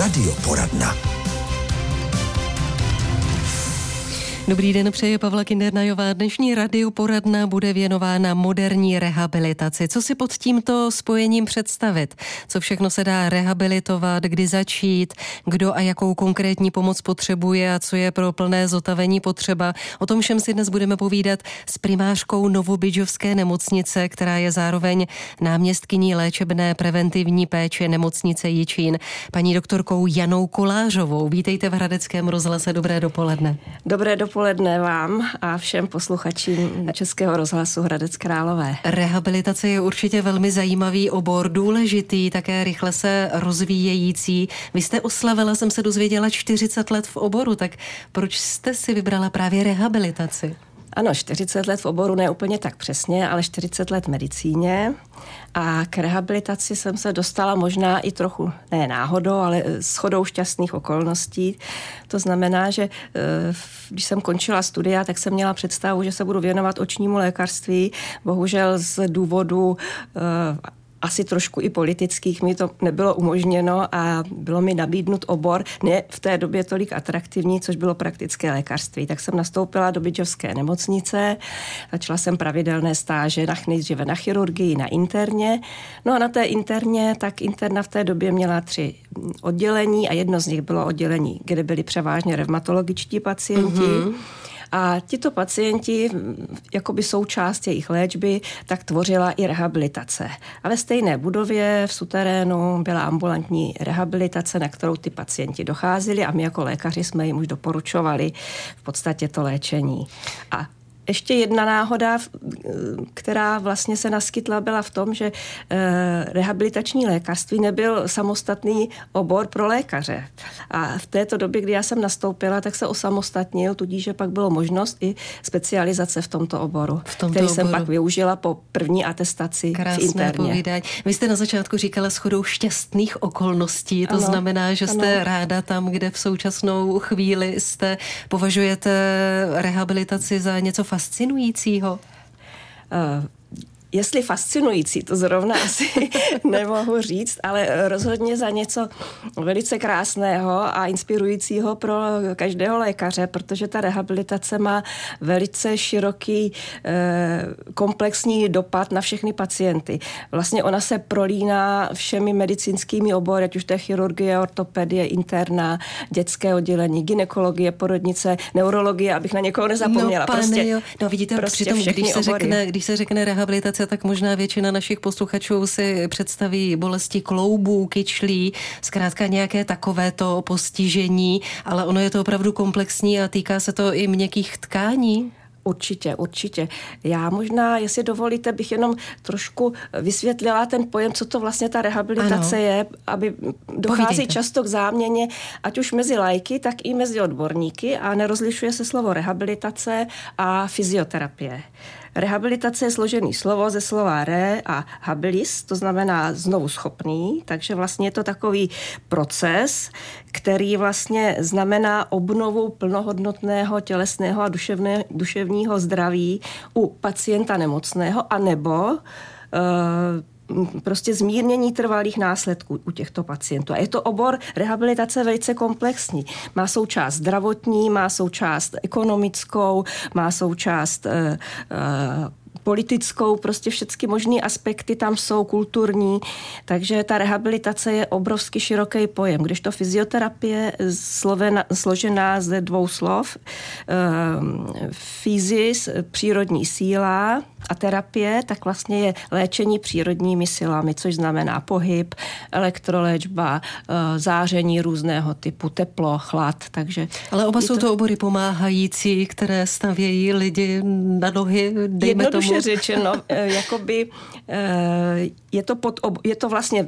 Radioporadna. Dobrý den, přeje Pavla Kindernajová. Dnešní radioporadna bude věnována moderní rehabilitaci. Co si pod tímto spojením představit? Co všechno se dá rehabilitovat, kdy začít, kdo a jakou konkrétní pomoc potřebuje a co je pro plné zotavení potřeba? O tom všem si dnes budeme povídat s primářkou Novobidžovské nemocnice, která je zároveň náměstkyní léčebné preventivní péče nemocnice Jičín, paní doktorkou Janou Kolářovou. Vítejte v Hradeckém rozhlase. Dobré dopoledne. Dobré dopoledne dopoledne vám a všem posluchačům Českého rozhlasu Hradec Králové. Rehabilitace je určitě velmi zajímavý obor, důležitý, také rychle se rozvíjející. Vy jste oslavila, jsem se dozvěděla, 40 let v oboru, tak proč jste si vybrala právě rehabilitaci? Ano, 40 let v oboru, ne úplně tak přesně, ale 40 let v medicíně. A k rehabilitaci jsem se dostala možná i trochu, ne náhodou, ale s chodou šťastných okolností. To znamená, že eh, když jsem končila studia, tak jsem měla představu, že se budu věnovat očnímu lékařství. Bohužel z důvodu eh, asi trošku i politických mi to nebylo umožněno a bylo mi nabídnut obor, ne v té době tolik atraktivní, což bylo praktické lékařství. Tak jsem nastoupila do Bydžovské nemocnice, začala jsem pravidelné stáže na, nejdříve na chirurgii, na interně. No a na té interně, tak interna v té době měla tři oddělení a jedno z nich bylo oddělení, kde byli převážně revmatologičtí pacienti. Mm-hmm a tito pacienti, jakoby součást jejich léčby, tak tvořila i rehabilitace. A ve stejné budově v suterénu byla ambulantní rehabilitace, na kterou ty pacienti docházeli a my jako lékaři jsme jim už doporučovali v podstatě to léčení. A ještě jedna náhoda, která vlastně se naskytla, byla v tom, že eh, rehabilitační lékařství nebyl samostatný obor pro lékaře. A v této době, kdy já jsem nastoupila, tak se osamostatnil, tudíž že pak bylo možnost i specializace v tomto oboru, v tomto který oboru. jsem pak využila po první atestaci Krásné v interně. Povídání. Vy jste na začátku říkala shodou šťastných okolností, to ano, znamená, že jste ano. ráda tam, kde v současnou chvíli jste. Považujete rehabilitaci za něco fascinujícího? Uh, Jestli fascinující, to zrovna asi nemohu říct, ale rozhodně za něco velice krásného a inspirujícího pro každého lékaře, protože ta rehabilitace má velice široký eh, komplexní dopad na všechny pacienty. Vlastně ona se prolíná všemi medicínskými obory, ať už to je chirurgie, ortopedie, interna, dětské oddělení, ginekologie, porodnice, neurologie, abych na někoho nezapomněla. No, pane, prostě, jo. no vidíte, prostě přitom, když se, řekne, když se řekne rehabilitace, infekce, tak možná většina našich posluchačů si představí bolesti kloubů, kyčlí, zkrátka nějaké takovéto postižení, ale ono je to opravdu komplexní a týká se to i měkkých tkání. Určitě, určitě. Já možná, jestli dovolíte, bych jenom trošku vysvětlila ten pojem, co to vlastně ta rehabilitace ano. je, aby dochází Povídejte. často k záměně, ať už mezi lajky, tak i mezi odborníky a nerozlišuje se slovo rehabilitace a fyzioterapie. Rehabilitace je složený slovo ze slova re a habilis, to znamená znovu schopný, takže vlastně je to takový proces, který vlastně znamená obnovu plnohodnotného tělesného a duševné, duševního zdraví u pacienta nemocného, anebo uh, prostě zmírnění trvalých následků u těchto pacientů. A je to obor rehabilitace velice komplexní. Má součást zdravotní, má součást ekonomickou, má součást uh, uh, politickou, prostě všechny možné aspekty tam jsou, kulturní, takže ta rehabilitace je obrovsky široký pojem, když to fyzioterapie slovena, složená ze dvou slov, um, fyzis, přírodní síla, a terapie, tak vlastně je léčení přírodními silami, což znamená pohyb, elektroléčba, eh, záření různého typu, teplo, chlad. Takže Ale oba jsou to... to obory pomáhající, které stavějí lidi na nohy, dejme Jednoduše řečeno, eh, jakoby eh, je to, pod, je to vlastně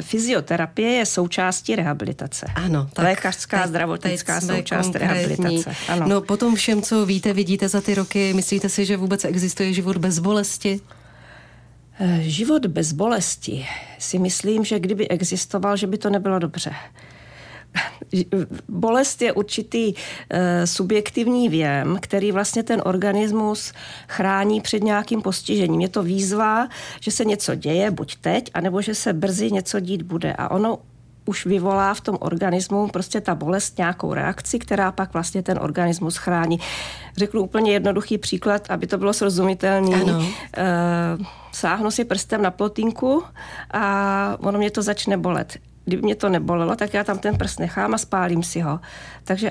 fyzioterapie je součástí rehabilitace. Ano. Tak Lékařská, teď, zdravotnická teď součást konkrétní. rehabilitace. Ano. No potom všem, co víte, vidíte za ty roky, myslíte si, že vůbec existuje život bez bolesti? Eh, život bez bolesti si myslím, že kdyby existoval, že by to nebylo dobře. Bolest je určitý e, subjektivní věm, který vlastně ten organismus chrání před nějakým postižením. Je to výzva, že se něco děje, buď teď, anebo že se brzy něco dít bude. A ono už vyvolá v tom organismu prostě ta bolest nějakou reakci, která pak vlastně ten organismus chrání. Řeknu úplně jednoduchý příklad, aby to bylo srozumitelné. sáhnu si prstem na plotínku a ono mě to začne bolet. Kdyby mě to nebolelo, tak já tam ten prst nechám a spálím si ho. Takže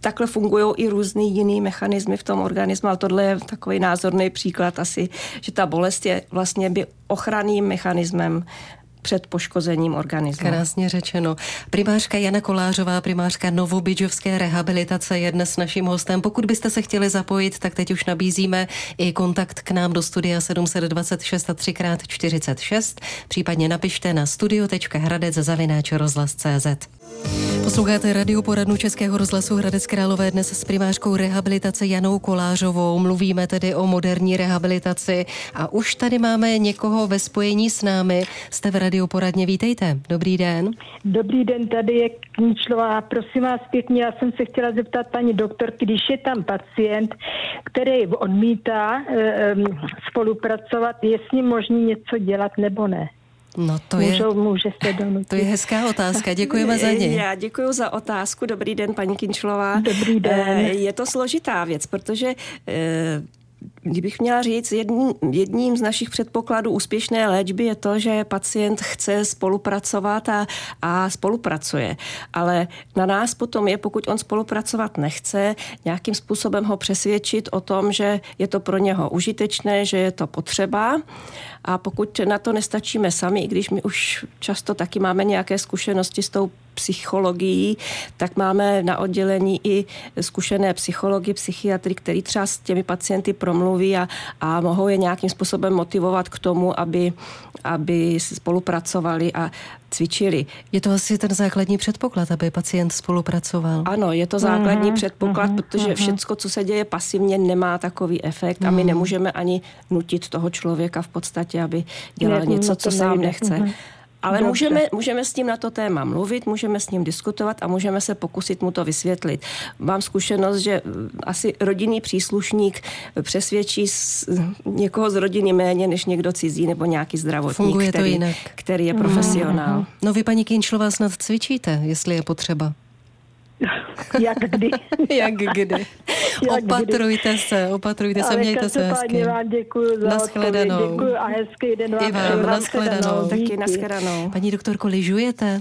takhle fungují i různý jiný mechanismy v tom organismu, ale tohle je takový názorný příklad asi, že ta bolest je vlastně by ochranným mechanismem před poškozením organismu. Krásně řečeno. Primářka Jana Kolářová, primářka Novobidžovské rehabilitace je dnes naším hostem. Pokud byste se chtěli zapojit, tak teď už nabízíme i kontakt k nám do studia 726 a 3x46. Případně napište na studio.hradec zavináč rozhlas.cz. Posloucháte radio poradnu Českého rozhlasu Hradec Králové dnes s primářkou rehabilitace Janou Kolářovou. Mluvíme tedy o moderní rehabilitaci a už tady máme někoho ve spojení s námi. Jste v radio poradně, vítejte. Dobrý den. Dobrý den, tady je Kničlová. Prosím vás pěkně, já jsem se chtěla zeptat paní doktorky, když je tam pacient, který odmítá e, spolupracovat, je s ním možný něco dělat nebo ne? No to je, Můžou, může se donutit. To je hezká otázka, děkujeme za ně. Já děkuji za otázku. Dobrý den, paní Kinčlová. Dobrý den. Eh, je to složitá věc, protože eh, Kdybych měla říct, jedním, jedním z našich předpokladů úspěšné léčby je to, že pacient chce spolupracovat a, a spolupracuje. Ale na nás potom je, pokud on spolupracovat nechce, nějakým způsobem ho přesvědčit o tom, že je to pro něho užitečné, že je to potřeba. A pokud na to nestačíme sami, i když my už často taky máme nějaké zkušenosti s tou psychologií, tak máme na oddělení i zkušené psychologi, psychiatry, který třeba s těmi pacienty promluví a, a mohou je nějakým způsobem motivovat k tomu, aby, aby spolupracovali a cvičili. Je to asi ten základní předpoklad, aby pacient spolupracoval? Ano, je to základní uh-huh, předpoklad, uh-huh, protože uh-huh. všecko, co se děje pasivně, nemá takový efekt uh-huh. a my nemůžeme ani nutit toho člověka v podstatě, aby dělal ne, něco, co sám nechce. Uh-huh. Ale můžeme, můžeme s tím na to téma mluvit, můžeme s ním diskutovat a můžeme se pokusit mu to vysvětlit. Mám zkušenost, že asi rodinný příslušník přesvědčí z, někoho z rodiny méně než někdo cizí nebo nějaký zdravotník, Funguje který, to jinak. který je profesionál. Mm. No vy, paní Kinčlová, snad cvičíte, jestli je potřeba. Jak kdy. Jak kdy. Jak opatrujte kdy. se, opatrujte se, mějte se hezky. vám děkuji za Naschledanou. Děkuji a hezký den vám. I vám, naschledanou. Taky naschledanou. Paní doktorko, lyžujete?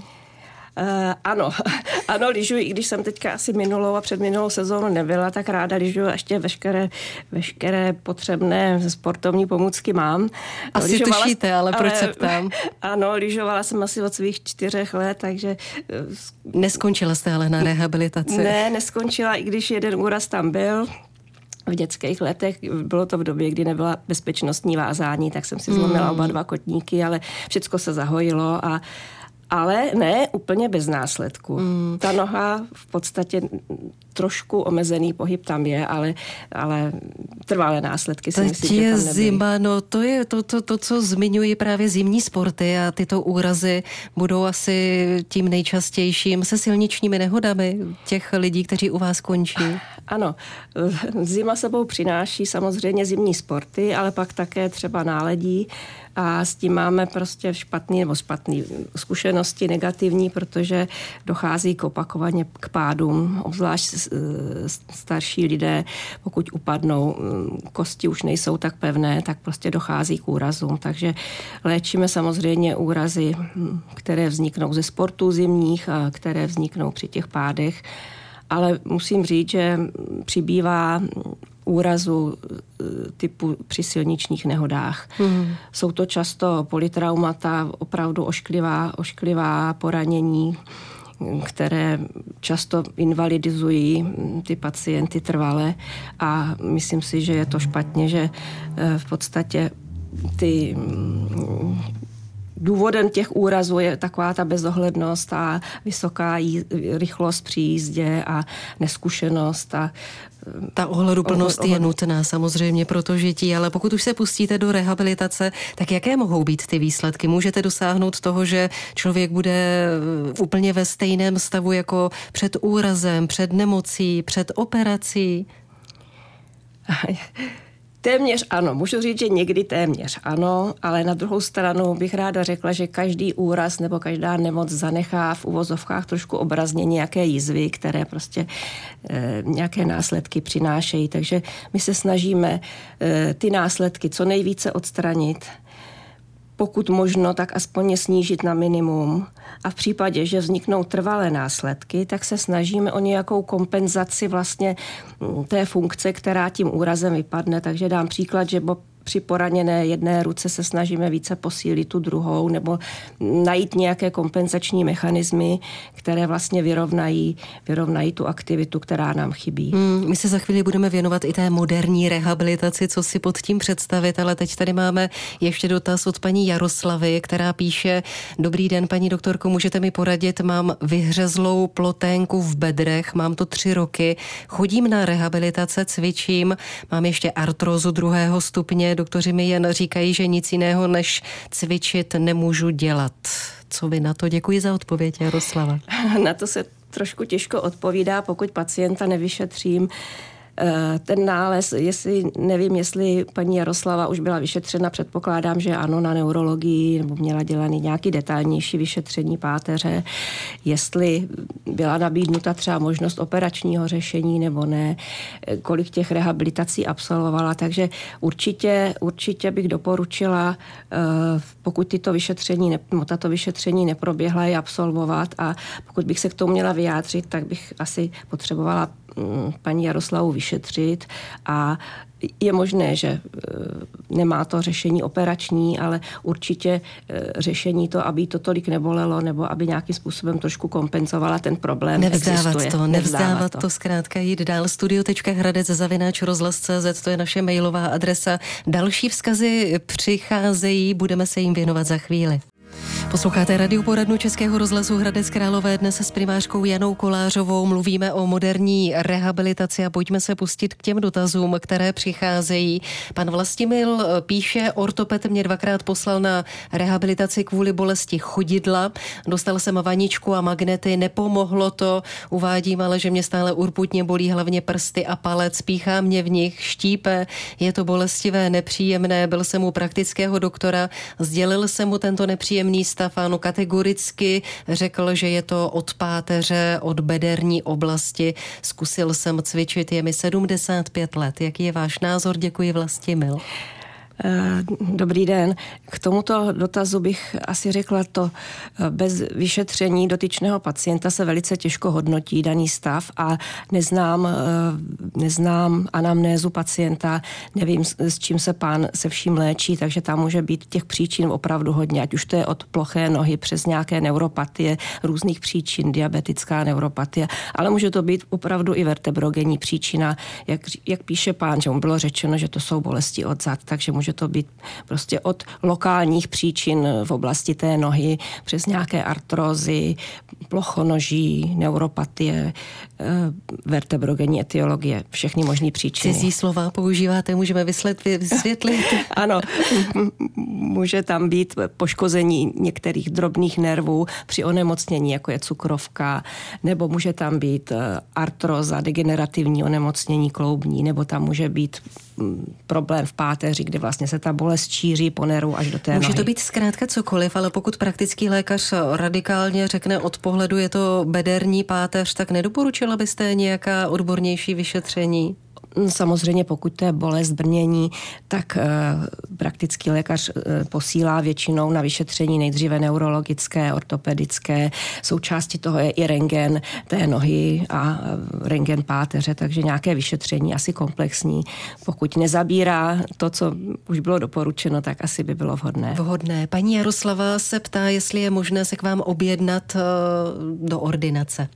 Uh, ano, ano, lyžuji, i když jsem teďka asi minulou a předminulou sezónu nebyla, tak ráda lyžuji, ještě veškeré, veškeré potřebné sportovní pomůcky mám. Asi lyžovala, tušíte, ale, ale proč se ptám? Ano, lyžovala jsem asi od svých čtyřech let, takže... Eh, Neskončila jste ale na rehabilitaci? Ne, neskončila, i když jeden úraz tam byl, v dětských letech, bylo to v době, kdy nebyla bezpečnostní vázání, tak jsem si zlomila mm. oba dva kotníky, ale všechno se zahojilo a ale ne úplně bez následku. Mm. Ta noha v podstatě trošku omezený pohyb tam je, ale, ale trvalé následky si myslím, je že tam zima, no to je to, to, to, co zmiňují právě zimní sporty a tyto úrazy budou asi tím nejčastějším se silničními nehodami těch lidí, kteří u vás končí. Ano, zima sebou přináší samozřejmě zimní sporty, ale pak také třeba náledí, a s tím máme prostě špatný nebo špatný zkušenosti negativní, protože dochází k opakovaně k pádům, obzvlášť starší lidé, pokud upadnou, mm, kosti už nejsou tak pevné, tak prostě dochází k úrazům. Takže léčíme samozřejmě úrazy, mm, které vzniknou ze sportů zimních a které vzniknou při těch pádech ale musím říct, že přibývá úrazu e, typu při silničních nehodách. Hmm. Jsou to často politraumata, opravdu ošklivá, ošklivá poranění, které často invalidizují ty pacienty trvale a myslím si, že je to špatně, že e, v podstatě ty důvodem těch úrazů je taková ta bezohlednost a vysoká jí, rychlost při jízdě a neskušenost. A, ta ohleduplnost ohled, je nutná samozřejmě pro to žití, ale pokud už se pustíte do rehabilitace, tak jaké mohou být ty výsledky? Můžete dosáhnout toho, že člověk bude úplně ve stejném stavu jako před úrazem, před nemocí, před operací? Téměř ano, můžu říct, že někdy téměř ano, ale na druhou stranu bych ráda řekla, že každý úraz nebo každá nemoc zanechá v uvozovkách trošku obrazně nějaké jizvy, které prostě e, nějaké následky přinášejí. Takže my se snažíme e, ty následky co nejvíce odstranit, pokud možno, tak aspoň je snížit na minimum. A v případě, že vzniknou trvalé následky, tak se snažíme o nějakou kompenzaci vlastně mm, té funkce, která tím úrazem vypadne. Takže dám příklad, že při poraněné jedné ruce se snažíme více posílit tu druhou nebo najít nějaké kompenzační mechanismy, které vlastně vyrovnají, vyrovnají tu aktivitu, která nám chybí. Hmm, my se za chvíli budeme věnovat i té moderní rehabilitaci, co si pod tím představit, ale teď tady máme ještě dotaz od paní Jaroslavy, která píše, dobrý den, paní doktorko, můžete mi poradit, mám vyhřezlou ploténku v bedrech, mám to tři roky, chodím na rehabilitace, cvičím, mám ještě artrózu druhého stupně, doktoři mi jen říkají, že nic jiného než cvičit nemůžu dělat. Co vy na to? Děkuji za odpověď, Jaroslava. Na to se trošku těžko odpovídá, pokud pacienta nevyšetřím ten nález, jestli, nevím, jestli paní Jaroslava už byla vyšetřena, předpokládám, že ano, na neurologii, nebo měla dělaný nějaký detailnější vyšetření páteře, jestli byla nabídnuta třeba možnost operačního řešení nebo ne, eh, kolik těch rehabilitací absolvovala, takže určitě, určitě bych doporučila, eh, pokud tyto vyšetření, tato vyšetření neproběhla, je absolvovat. A pokud bych se k tomu měla vyjádřit, tak bych asi potřebovala paní Jaroslavu vyšetřit a je možné, že e, nemá to řešení operační, ale určitě e, řešení to, aby to tolik nebolelo, nebo aby nějakým způsobem trošku kompenzovala ten problém. Nevzdávat existuje. to, nevzdávat, nevzdávat to. to, zkrátka jít dál. Studio.hradec zavináč rozhlas.cz, to je naše mailová adresa. Další vzkazy přicházejí, budeme se jim věnovat za chvíli. Posloucháte Radio poradnu Českého rozhlasu Hradec Králové dnes s primářkou Janou Kolářovou. Mluvíme o moderní rehabilitaci a pojďme se pustit k těm dotazům, které přicházejí. Pan Vlastimil píše, ortoped mě dvakrát poslal na rehabilitaci kvůli bolesti chodidla. Dostal jsem vaničku a magnety, nepomohlo to. Uvádím ale, že mě stále urputně bolí hlavně prsty a palec, píchá mě v nich, štípe, je to bolestivé, nepříjemné. Byl jsem u praktického doktora, sdělil jsem mu tento nepříjemný stav Stefano kategoricky řekl, že je to od páteře, od bederní oblasti. Zkusil jsem cvičit, je mi 75 let. Jaký je váš názor? Děkuji Vlastimil. Eh, dobrý den. K tomuto dotazu bych asi řekla to, eh, bez vyšetření dotyčného pacienta se velice těžko hodnotí daný stav a neznám, eh, neznám anamnézu pacienta, nevím, s čím se pán se vším léčí, takže tam může být těch příčin opravdu hodně, ať už to je od ploché nohy přes nějaké neuropatie, různých příčin, diabetická neuropatie, ale může to být opravdu i vertebrogenní příčina, jak, jak píše pán, že mu bylo řečeno, že to jsou bolesti od zad, takže může Může to být prostě od lokálních příčin v oblasti té nohy přes nějaké artrózy, plochonoží, neuropatie, eh, vertebrogenní etiologie, všechny možné příčiny. Cizí slova používáte, můžeme vysvětlit? ano, může tam být poškození některých drobných nervů při onemocnění, jako je cukrovka, nebo může tam být eh, artroza, degenerativní onemocnění kloubní, nebo tam může být mm, problém v páteři, kde vlastně se ta bolest šíří po nervu až do té Může nohy. to být zkrátka cokoliv, ale pokud praktický lékař radikálně řekne od pohledu je to bederní páteř, tak nedoporučila byste nějaká odbornější vyšetření? Samozřejmě pokud to je bolest brnění, tak e, praktický lékař e, posílá většinou na vyšetření nejdříve neurologické, ortopedické. Součástí toho je i rengen té nohy a e, rengen páteře, takže nějaké vyšetření asi komplexní. Pokud nezabírá to, co už bylo doporučeno, tak asi by bylo vhodné. Vhodné. Paní Jaroslava se ptá, jestli je možné se k vám objednat do ordinace.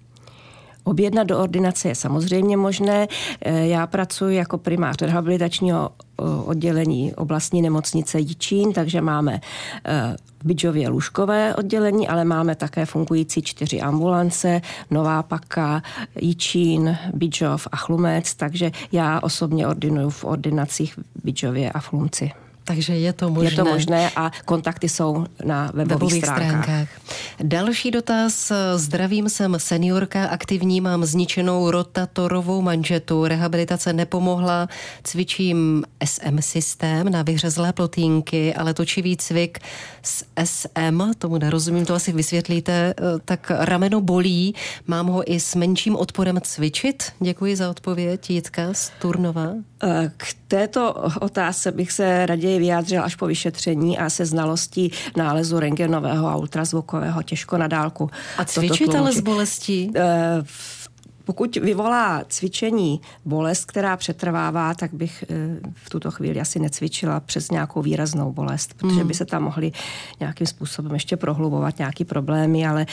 Objednat do ordinace je samozřejmě možné. Eh, já pracuji jako primář rehabilitačního eh, oddělení oblastní nemocnice Jičín, takže máme eh, v Bidžově lůžkové oddělení, ale máme také fungující čtyři ambulance, Nová Paka, Jičín, Bidžov a Chlumec, takže já osobně ordinuju v ordinacích v Bidžově a Chlumci. Takže je to možné. Je to možné a kontakty jsou na webových, webových stránkách. stránkách. Další dotaz. Zdravím, jsem seniorka aktivní, mám zničenou rotatorovou manžetu. Rehabilitace nepomohla, cvičím SM systém na vyřezlé plotínky, ale točivý cvik s SM, tomu nerozumím, to asi vysvětlíte, tak rameno bolí, mám ho i s menším odporem cvičit. Děkuji za odpověď, Jitka z Turnova. K této otázce bych se raději vyjádřil až po vyšetření a se znalostí nálezu rengenového a ultrazvukového těžko na dálku. A cvičit ale s bolestí? Eh, pokud vyvolá cvičení bolest, která přetrvává, tak bych eh, v tuto chvíli asi necvičila přes nějakou výraznou bolest, protože by se tam mohly nějakým způsobem ještě prohlubovat nějaký problémy, ale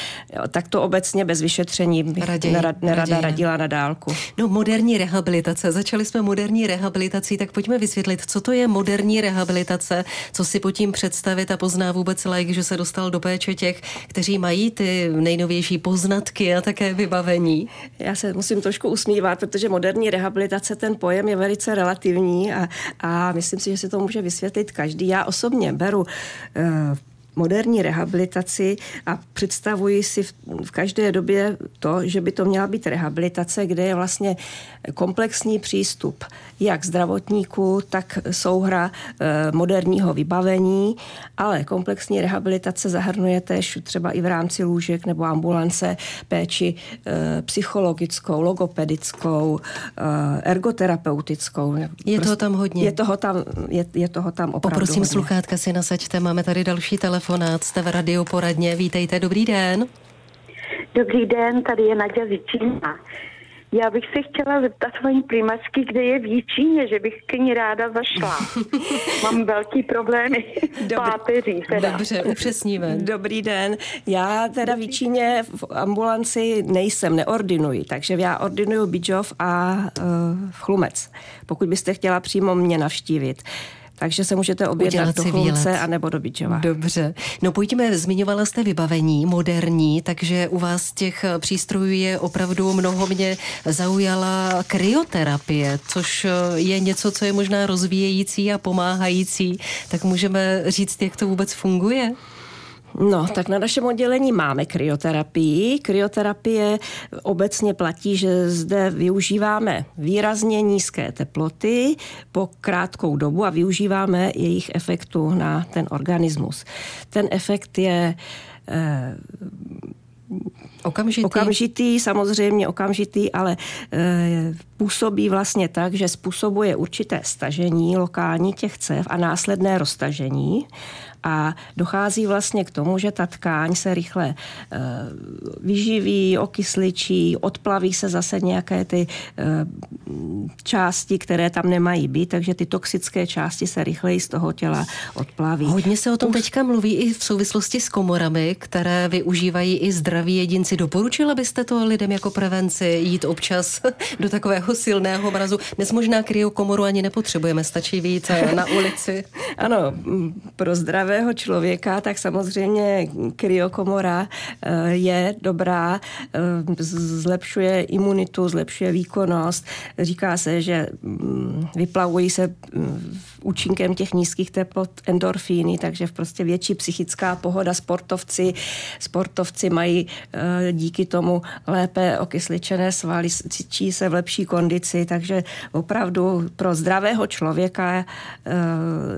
tak to obecně bez vyšetření bych raději, nerad, nerada raději. radila na dálku. No moderní rehabilitace. Začali jsme moderní rehabilitací, tak pojďme vysvětlit, co to je moderní rehabilitace, co si po tím představit a pozná vůbec like, že se dostal do péče těch, kteří mají ty nejnovější poznatky a také vybavení. Já se se musím trošku usmívat, protože moderní rehabilitace, ten pojem je velice relativní a, a myslím si, že si to může vysvětlit každý. Já osobně beru uh, moderní rehabilitaci a představuji si v, v každé době to, že by to měla být rehabilitace, kde je vlastně komplexní přístup jak zdravotníků, tak souhra e, moderního vybavení, ale komplexní rehabilitace zahrnuje též třeba i v rámci lůžek nebo ambulance péči e, psychologickou, logopedickou, e, ergoterapeutickou. Je prostě, toho tam hodně. Je toho tam, je, je toho tam opravdu Poprosím hodně. sluchátka si nasaďte, máme tady další telefonát, jste v radio poradně, vítejte, dobrý den. Dobrý den, tady je Nadia Zičína. Já bych se chtěla zeptat paní primařky, kde je v Jíčíně, že bych k ní ráda zašla. Mám velký problémy s páteří. Teda. Dobře, upřesníme. Dobrý den. Já teda v Jíčíně v ambulanci nejsem, neordinuji, takže já ordinuju Bidžov a uh, Chlumec. Pokud byste chtěla přímo mě navštívit. Takže se můžete objednat do Chlumce a nebo do Bíčova. Dobře. No pojďme, zmiňovala jste vybavení moderní, takže u vás těch přístrojů je opravdu mnoho. Mě zaujala kryoterapie, což je něco, co je možná rozvíjející a pomáhající. Tak můžeme říct, jak to vůbec funguje? No, tak na našem oddělení máme kryoterapii. Kryoterapie obecně platí, že zde využíváme výrazně nízké teploty po krátkou dobu a využíváme jejich efektu na ten organismus. Ten efekt je eh, Okamžitý? Okamžitý, samozřejmě okamžitý, ale e, působí vlastně tak, že způsobuje určité stažení lokální těch cev a následné roztažení a dochází vlastně k tomu, že ta tkáň se rychle uh, vyživí, okysličí, odplaví se zase nějaké ty uh, části, které tam nemají být, takže ty toxické části se rychleji z toho těla odplaví. Hodně se o tom teďka mluví i v souvislosti s komorami, které využívají i zdraví jedinci. Doporučila byste to lidem jako prevenci jít občas do takového silného mrazu? Dnes možná kryokomoru ani nepotřebujeme, stačí víc na ulici. Ano, pro zdravé zdravého člověka, tak samozřejmě kryokomora eh, je dobrá, eh, zlepšuje imunitu, zlepšuje výkonnost. Říká se, že mm, vyplavují se mm, účinkem těch nízkých teplot endorfíny, takže v prostě větší psychická pohoda. Sportovci, sportovci mají eh, díky tomu lépe okysličené svaly, cítí se v lepší kondici, takže opravdu pro zdravého člověka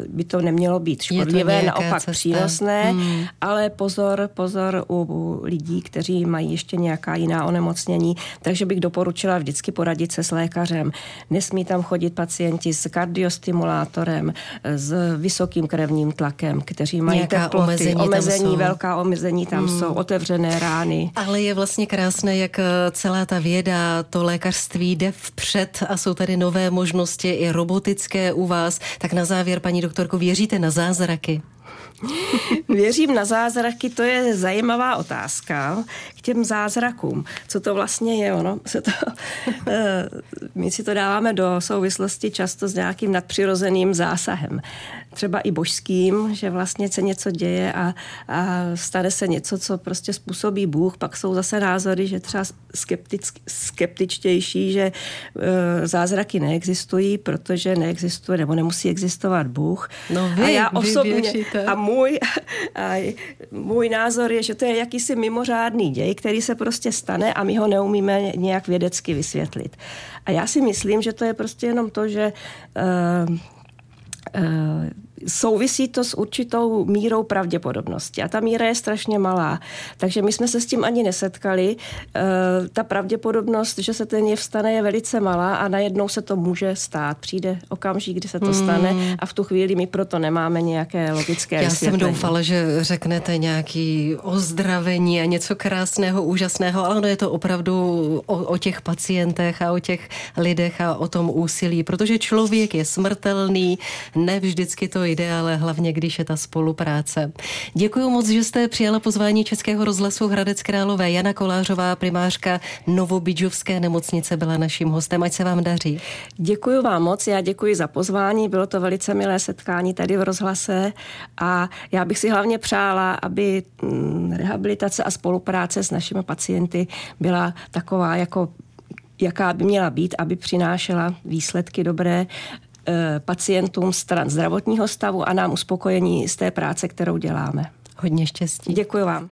by to nemělo být škodlivé, naopak naopak cesta. přínosné, hmm. ale pozor, pozor u lidí, kteří mají ještě nějaká jiná onemocnění, takže bych doporučila vždycky poradit se s lékařem. Nesmí tam chodit pacienti s kardiostimulátorem, s vysokým krevním tlakem, kteří mají Nějaká teploty, omezení, omezení velká omezení tam hmm. jsou, otevřené rány. Ale je vlastně krásné, jak eh, celá ta věda, to lékařství jde vpřed a jsou tady nové možnosti i robotické u vás. Tak na závěr, paní doktorko, věříte na zázraky? Věřím na zázraky, to je zajímavá otázka k těm zázrakům. Co to vlastně je ono? Co to, eh, my si to dáváme do souvislosti často s nějakým nadpřirozeným zásahem. Třeba i božským, že vlastně se něco děje a, a stane se něco, co prostě způsobí Bůh. Pak jsou zase názory, že třeba skeptick, skeptičtější, že e, zázraky neexistují, protože neexistuje nebo nemusí existovat Bůh. No vy, a já vy osobně, věříte. a můj, a můj názor je, že to je jakýsi mimořádný děj, který se prostě stane a my ho neumíme nějak vědecky vysvětlit. A já si myslím, že to je prostě jenom to, že uh, uh, souvisí to s určitou mírou pravděpodobnosti. A ta míra je strašně malá. Takže my jsme se s tím ani nesetkali. E, ta pravděpodobnost, že se ten jev stane, je velice malá a najednou se to může stát. Přijde okamžik, kdy se to stane hmm. a v tu chvíli my proto nemáme nějaké logické Já jsem doufala, že řeknete nějaký ozdravení a něco krásného, úžasného, ale ono je to opravdu o, o těch pacientech a o těch lidech a o tom úsilí, protože člověk je smrtelný, ne vždycky to jde, ale hlavně, když je ta spolupráce. Děkuji moc, že jste přijala pozvání Českého rozhlasu Hradec Králové. Jana Kolářová, primářka Novobidžovské nemocnice, byla naším hostem. Ať se vám daří. Děkuji vám moc, já děkuji za pozvání, bylo to velice milé setkání tady v rozhlase a já bych si hlavně přála, aby mm, rehabilitace a spolupráce s našimi pacienty byla taková jako jaká by měla být, aby přinášela výsledky dobré pacientům stran zdravotního stavu a nám uspokojení z té práce, kterou děláme. Hodně štěstí. Děkuji vám.